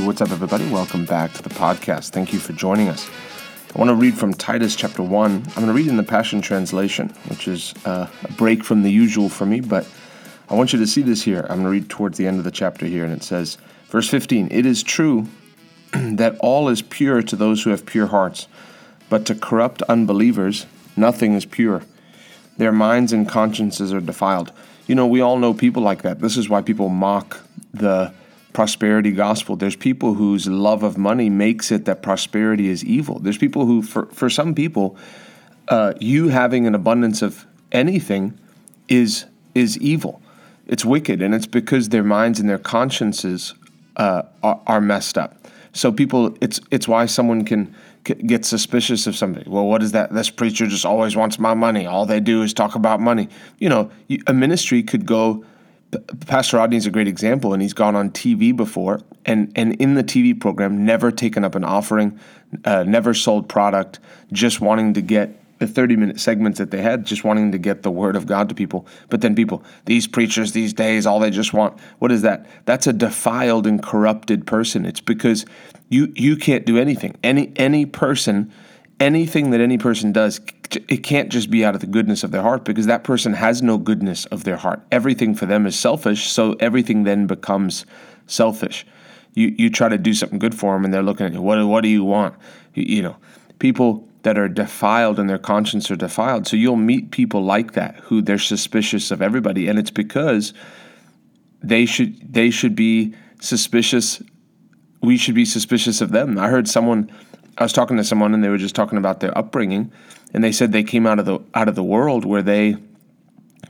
What's up, everybody? Welcome back to the podcast. Thank you for joining us. I want to read from Titus chapter 1. I'm going to read in the Passion Translation, which is uh, a break from the usual for me, but I want you to see this here. I'm going to read towards the end of the chapter here, and it says, verse 15 It is true that all is pure to those who have pure hearts, but to corrupt unbelievers, nothing is pure. Their minds and consciences are defiled. You know, we all know people like that. This is why people mock the prosperity gospel. There's people whose love of money makes it that prosperity is evil. There's people who, for, for some people, uh, you having an abundance of anything is is evil. It's wicked, and it's because their minds and their consciences uh, are, are messed up. So people, it's it's why someone can get suspicious of somebody. Well, what is that? This preacher just always wants my money. All they do is talk about money. You know, a ministry could go. Pastor Rodney is a great example, and he's gone on TV before, and and in the TV program, never taken up an offering, uh, never sold product, just wanting to get the 30 minute segments that they had, just wanting to get the word of God to people. But then people, these preachers these days, all they just want, what is that? That's a defiled and corrupted person. It's because you you can't do anything. Any any person, anything that any person does, it can't just be out of the goodness of their heart because that person has no goodness of their heart. Everything for them is selfish, so everything then becomes selfish. You you try to do something good for them, and they're looking at you. What what do you want? You, you know, people that are defiled and their conscience are defiled. So you'll meet people like that who they're suspicious of everybody, and it's because they should they should be suspicious. We should be suspicious of them. I heard someone. I was talking to someone, and they were just talking about their upbringing, and they said they came out of the out of the world where they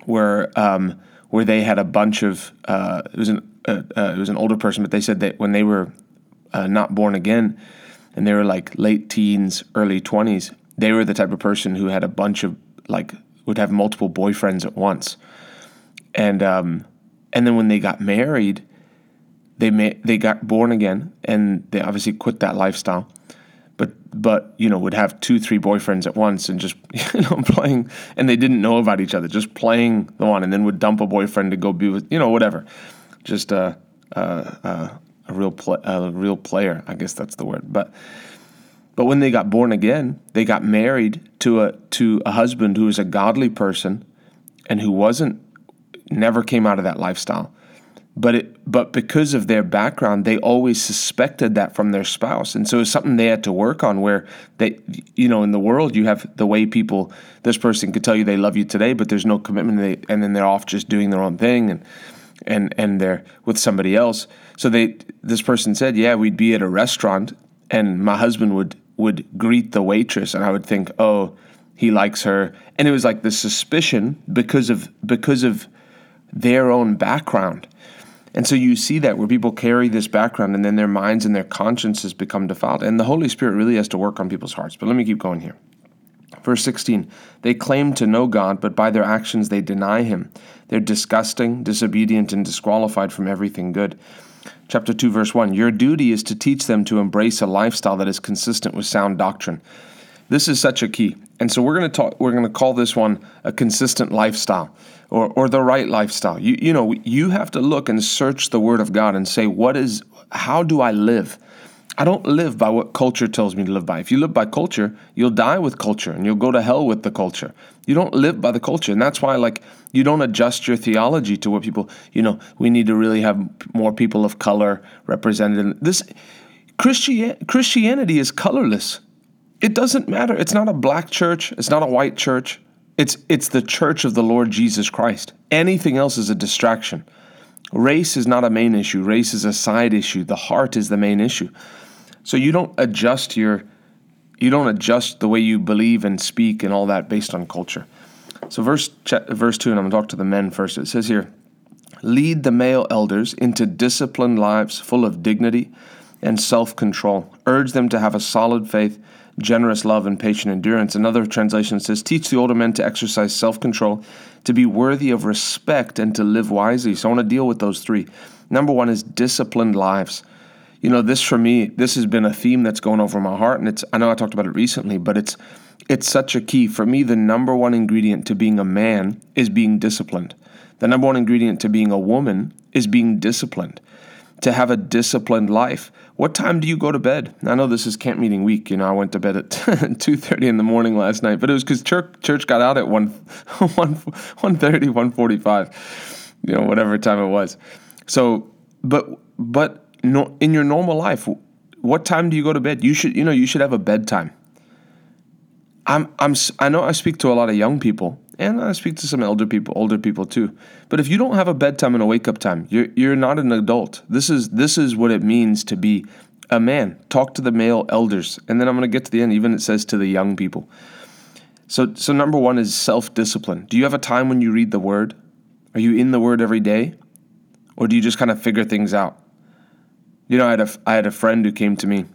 were um, where they had a bunch of. Uh, it was an uh, uh, it was an older person, but they said that when they were uh, not born again, and they were like late teens, early 20s, they were the type of person who had a bunch of like would have multiple boyfriends at once. And um and then when they got married, they may, they got born again and they obviously quit that lifestyle. But you know would have two three boyfriends at once and just you know playing and they didn't know about each other just playing the one and then would dump a boyfriend to go be with you know whatever just uh, uh, uh, a real pl- a real player. I guess that's the word. But but when they got born again, they got married to a to a husband who was a godly person and who wasn't never came out of that lifestyle. But it but because of their background, they always suspected that from their spouse. And so it's something they had to work on where they you know, in the world you have the way people this person could tell you they love you today, but there's no commitment they, and then they're off just doing their own thing and and and they're with somebody else. So they this person said, "Yeah, we'd be at a restaurant and my husband would would greet the waitress and I would think, "Oh, he likes her." And it was like the suspicion because of because of their own background. And so you see that where people carry this background and then their minds and their consciences become defiled. And the Holy Spirit really has to work on people's hearts. But let me keep going here. Verse 16 They claim to know God, but by their actions they deny Him. They're disgusting, disobedient, and disqualified from everything good. Chapter 2, verse 1 Your duty is to teach them to embrace a lifestyle that is consistent with sound doctrine. This is such a key. And so we're going to talk we're going to call this one a consistent lifestyle or or the right lifestyle. You you know, you have to look and search the word of God and say what is how do I live? I don't live by what culture tells me to live by. If you live by culture, you'll die with culture and you'll go to hell with the culture. You don't live by the culture. And that's why, like, you don't adjust your theology to what people, you know, we need to really have more people of color represented. This Christian, Christianity is colorless. It doesn't matter. It's not a black church, it's not a white church. It's, it's the church of the Lord Jesus Christ. Anything else is a distraction. Race is not a main issue, race is a side issue. The heart is the main issue. So you don't adjust your you don't adjust the way you believe and speak and all that based on culture. So verse verse 2 and I'm going to talk to the men first. It says here, lead the male elders into disciplined lives full of dignity and self-control. Urge them to have a solid faith, generous love and patient endurance. Another translation says, teach the older men to exercise self-control, to be worthy of respect and to live wisely. So I want to deal with those three. Number 1 is disciplined lives you know, this for me, this has been a theme that's going over my heart, and it's I know I talked about it recently, but it's it's such a key for me. The number one ingredient to being a man is being disciplined. The number one ingredient to being a woman is being disciplined. To have a disciplined life. What time do you go to bed? I know this is camp meeting week. You know, I went to bed at 2.30 in the morning last night, but it was because church, church got out at 1, 1, 1.30, 1.45, you know, whatever time it was. So, but, but no, in your normal life, what time do you go to bed? You should, you know, you should have a bedtime. I'm, I'm, I know I speak to a lot of young people, and I speak to some elder people, older people too. But if you don't have a bedtime and a wake up time, you're you're not an adult. This is this is what it means to be a man. Talk to the male elders, and then I'm going to get to the end. Even it says to the young people. So so number one is self discipline. Do you have a time when you read the Word? Are you in the Word every day, or do you just kind of figure things out? You know, I had a I had a friend who came to me,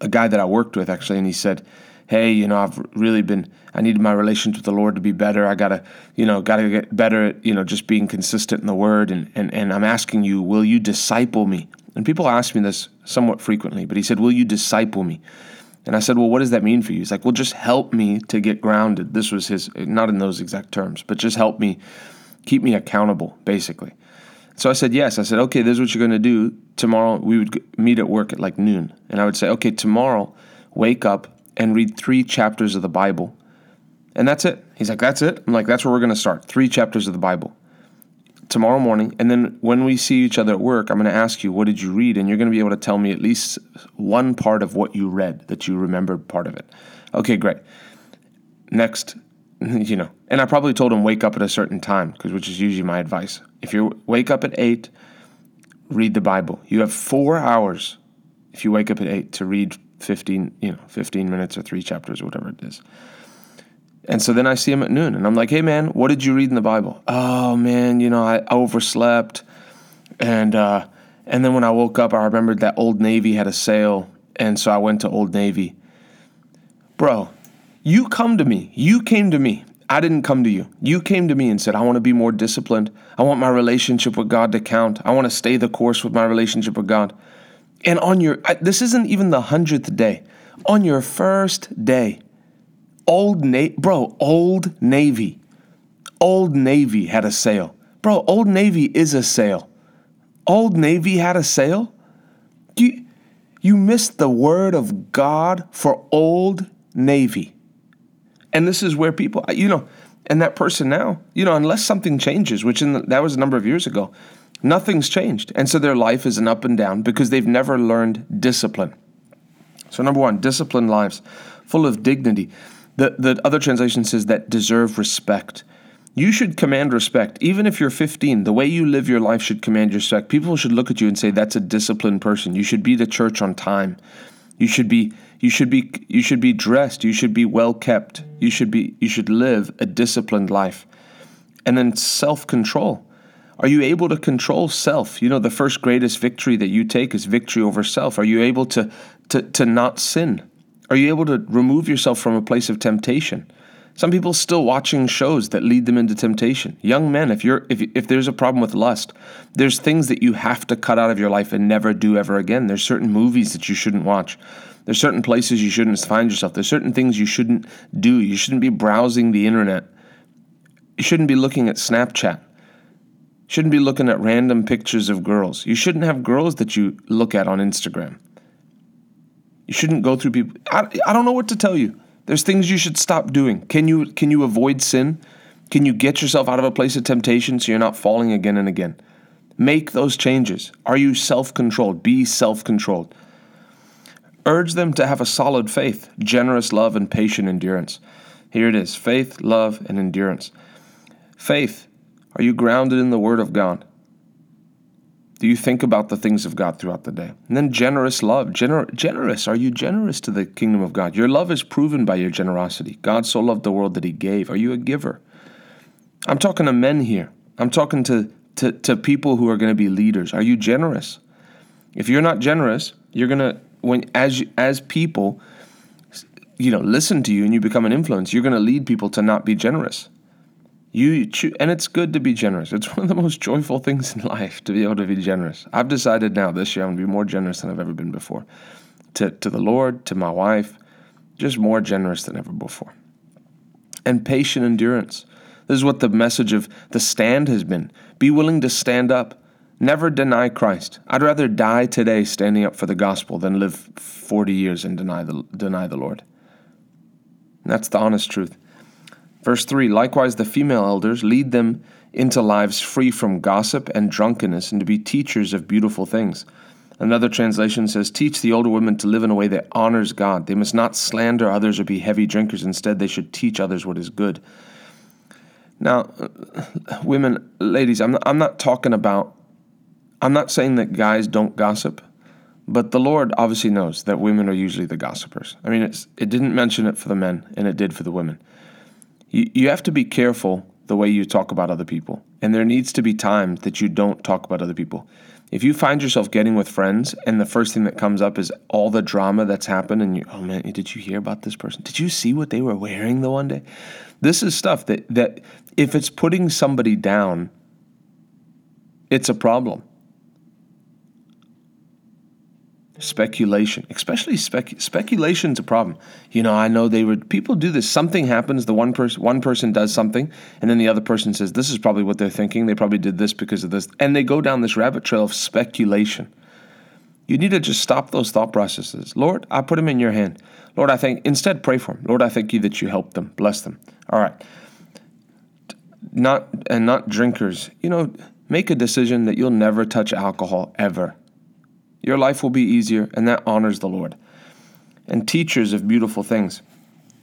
a guy that I worked with actually, and he said hey, you know, I've really been, I need my relationship with the Lord to be better. I gotta, you know, gotta get better at, you know, just being consistent in the Word. And, and, and I'm asking you, will you disciple me? And people ask me this somewhat frequently, but he said, will you disciple me? And I said, well, what does that mean for you? He's like, well, just help me to get grounded. This was his, not in those exact terms, but just help me, keep me accountable, basically. So I said, yes. I said, okay, this is what you're going to do. Tomorrow, we would meet at work at like noon. And I would say, okay, tomorrow, wake up and read three chapters of the Bible. And that's it. He's like, that's it. I'm like, that's where we're going to start. Three chapters of the Bible tomorrow morning. And then when we see each other at work, I'm going to ask you, what did you read? And you're going to be able to tell me at least one part of what you read that you remembered part of it. Okay, great. Next, you know, and I probably told him wake up at a certain time, because which is usually my advice. If you wake up at eight, read the Bible. You have four hours if you wake up at eight to read 15, you know, 15 minutes or three chapters or whatever it is. And so then I see him at noon and I'm like, hey man, what did you read in the Bible? Oh man, you know, I overslept. And, uh, and then when I woke up, I remembered that Old Navy had a sale. And so I went to Old Navy. Bro, you come to me. You came to me. I didn't come to you. You came to me and said, I want to be more disciplined. I want my relationship with God to count. I want to stay the course with my relationship with God. And on your, this isn't even the hundredth day. On your first day, Old Navy, bro, Old Navy, Old Navy had a sale. Bro, Old Navy is a sale. Old Navy had a sale? You, you missed the word of God for Old Navy. And this is where people, you know, and that person now, you know, unless something changes, which in the, that was a number of years ago, Nothing's changed. And so their life is an up and down because they've never learned discipline. So, number one, disciplined lives, full of dignity. The, the other translation says that deserve respect. You should command respect. Even if you're 15, the way you live your life should command respect. People should look at you and say, that's a disciplined person. You should be to church on time. You should be you should be you should be dressed. You should be well kept. You should be you should live a disciplined life. And then self-control. Are you able to control self? You know, the first greatest victory that you take is victory over self. Are you able to, to, to not sin? Are you able to remove yourself from a place of temptation? Some people still watching shows that lead them into temptation. Young men, if you're if if there's a problem with lust, there's things that you have to cut out of your life and never do ever again. There's certain movies that you shouldn't watch. There's certain places you shouldn't find yourself. There's certain things you shouldn't do. You shouldn't be browsing the internet. You shouldn't be looking at Snapchat shouldn't be looking at random pictures of girls. You shouldn't have girls that you look at on Instagram. You shouldn't go through people. I, I don't know what to tell you. There's things you should stop doing. Can you can you avoid sin? Can you get yourself out of a place of temptation so you're not falling again and again? Make those changes. Are you self-controlled? Be self-controlled. Urge them to have a solid faith, generous love, and patient endurance. Here it is faith, love, and endurance. Faith are you grounded in the Word of God? Do you think about the things of God throughout the day? And then generous love. Gener- generous. Are you generous to the kingdom of God? Your love is proven by your generosity. God so loved the world that he gave. Are you a giver? I'm talking to men here. I'm talking to, to, to people who are going to be leaders. Are you generous? If you're not generous, you're going to, when as, as people, you know, listen to you and you become an influence, you're going to lead people to not be generous. You cho- and it's good to be generous. It's one of the most joyful things in life to be able to be generous. I've decided now this year I'm going to be more generous than I've ever been before. To to the Lord, to my wife, just more generous than ever before. And patient endurance. This is what the message of the stand has been. Be willing to stand up. Never deny Christ. I'd rather die today standing up for the gospel than live 40 years and deny the, deny the Lord. that's the honest truth. Verse 3 Likewise, the female elders lead them into lives free from gossip and drunkenness and to be teachers of beautiful things. Another translation says, Teach the older women to live in a way that honors God. They must not slander others or be heavy drinkers. Instead, they should teach others what is good. Now, uh, women, ladies, I'm not, I'm not talking about, I'm not saying that guys don't gossip, but the Lord obviously knows that women are usually the gossipers. I mean, it didn't mention it for the men, and it did for the women. You, you have to be careful the way you talk about other people, and there needs to be times that you don't talk about other people. If you find yourself getting with friends and the first thing that comes up is all the drama that's happened, and you, oh man, did you hear about this person? Did you see what they were wearing the one day? This is stuff that, that if it's putting somebody down, it's a problem. Speculation, especially spec, speculation's a problem. You know, I know they would. People do this. Something happens. The one person, one person does something, and then the other person says, "This is probably what they're thinking. They probably did this because of this," and they go down this rabbit trail of speculation. You need to just stop those thought processes. Lord, I put them in your hand. Lord, I thank. Instead, pray for them. Lord, I thank you that you help them, bless them. All right. Not and not drinkers. You know, make a decision that you'll never touch alcohol ever. Your life will be easier, and that honors the Lord. And teachers of beautiful things.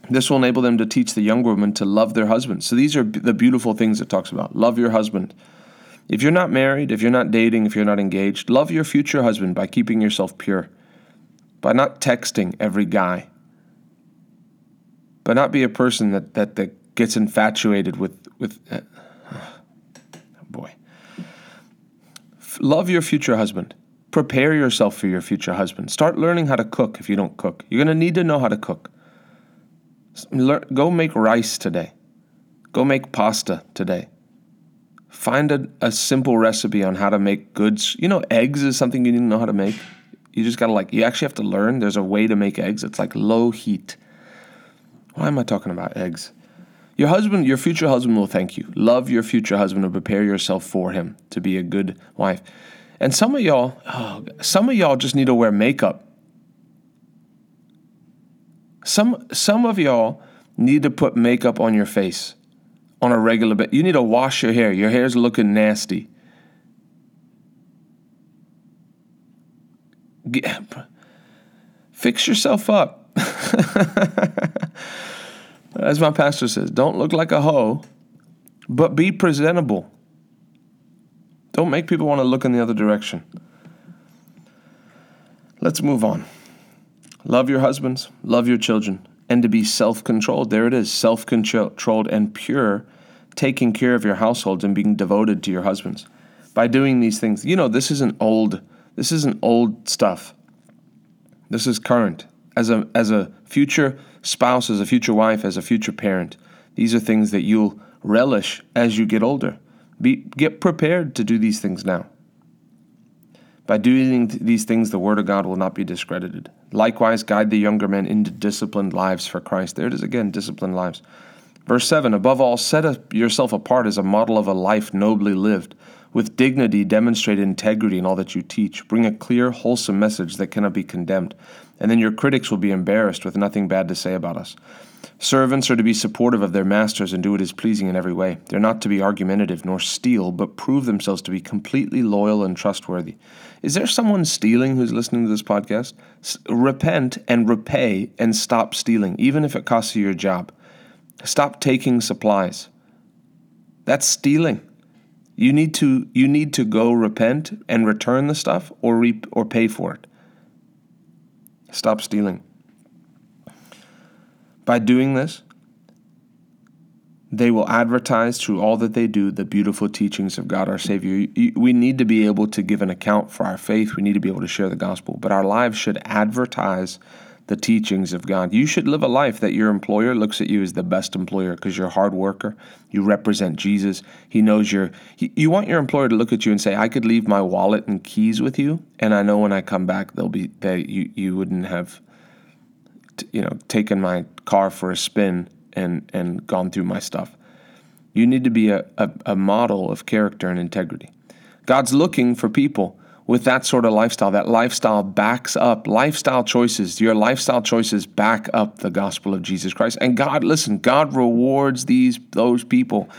This will enable them to teach the younger women to love their husbands. So these are the beautiful things it talks about. Love your husband. If you're not married, if you're not dating, if you're not engaged, love your future husband by keeping yourself pure, by not texting every guy, but not be a person that, that, that gets infatuated with, with uh, oh boy. Love your future husband. Prepare yourself for your future husband. Start learning how to cook if you don't cook. You're going to need to know how to cook. Go make rice today. Go make pasta today. Find a, a simple recipe on how to make goods. You know, eggs is something you need to know how to make. You just got to like, you actually have to learn. There's a way to make eggs. It's like low heat. Why am I talking about eggs? Your husband, your future husband will thank you. Love your future husband and prepare yourself for him to be a good wife. And some of y'all, oh, some of y'all just need to wear makeup. Some some of y'all need to put makeup on your face on a regular basis. You need to wash your hair. Your hair's looking nasty. Get, fix yourself up. As my pastor says, don't look like a hoe, but be presentable. Don't make people want to look in the other direction. Let's move on. Love your husbands, love your children, and to be self controlled. There it is self controlled and pure, taking care of your households and being devoted to your husbands. By doing these things, you know, this isn't old. This isn't old stuff. This is current. As a, as a future spouse, as a future wife, as a future parent, these are things that you'll relish as you get older. Be, get prepared to do these things now. By doing these things, the word of God will not be discredited. Likewise, guide the younger men into disciplined lives for Christ. There it is again, disciplined lives. Verse 7 Above all, set yourself apart as a model of a life nobly lived, with dignity, demonstrate integrity in all that you teach. Bring a clear, wholesome message that cannot be condemned, and then your critics will be embarrassed with nothing bad to say about us. Servants are to be supportive of their masters and do what is pleasing in every way. They're not to be argumentative nor steal, but prove themselves to be completely loyal and trustworthy. Is there someone stealing who's listening to this podcast? S- repent and repay and stop stealing, even if it costs you your job. Stop taking supplies. That's stealing. You need to you need to go repent and return the stuff or reap or pay for it. Stop stealing. By doing this, they will advertise through all that they do the beautiful teachings of God our Savior. We need to be able to give an account for our faith. We need to be able to share the gospel, but our lives should advertise the teachings of God. You should live a life that your employer looks at you as the best employer because you're a hard worker. You represent Jesus. He knows you're. You want your employer to look at you and say, "I could leave my wallet and keys with you, and I know when I come back, they'll be that you you wouldn't have you know, taken my car for a spin and, and gone through my stuff. You need to be a, a, a model of character and integrity. God's looking for people with that sort of lifestyle. That lifestyle backs up lifestyle choices. Your lifestyle choices back up the gospel of Jesus Christ. And God, listen, God rewards these those people.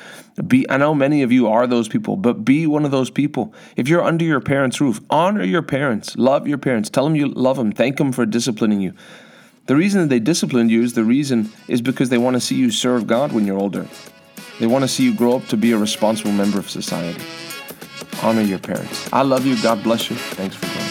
Be I know many of you are those people, but be one of those people. If you're under your parents' roof, honor your parents, love your parents, tell them you love them, thank them for disciplining you. The reason that they disciplined you is the reason is because they want to see you serve God when you're older. They want to see you grow up to be a responsible member of society honor your parents. I love you. God bless you. Thanks for joining.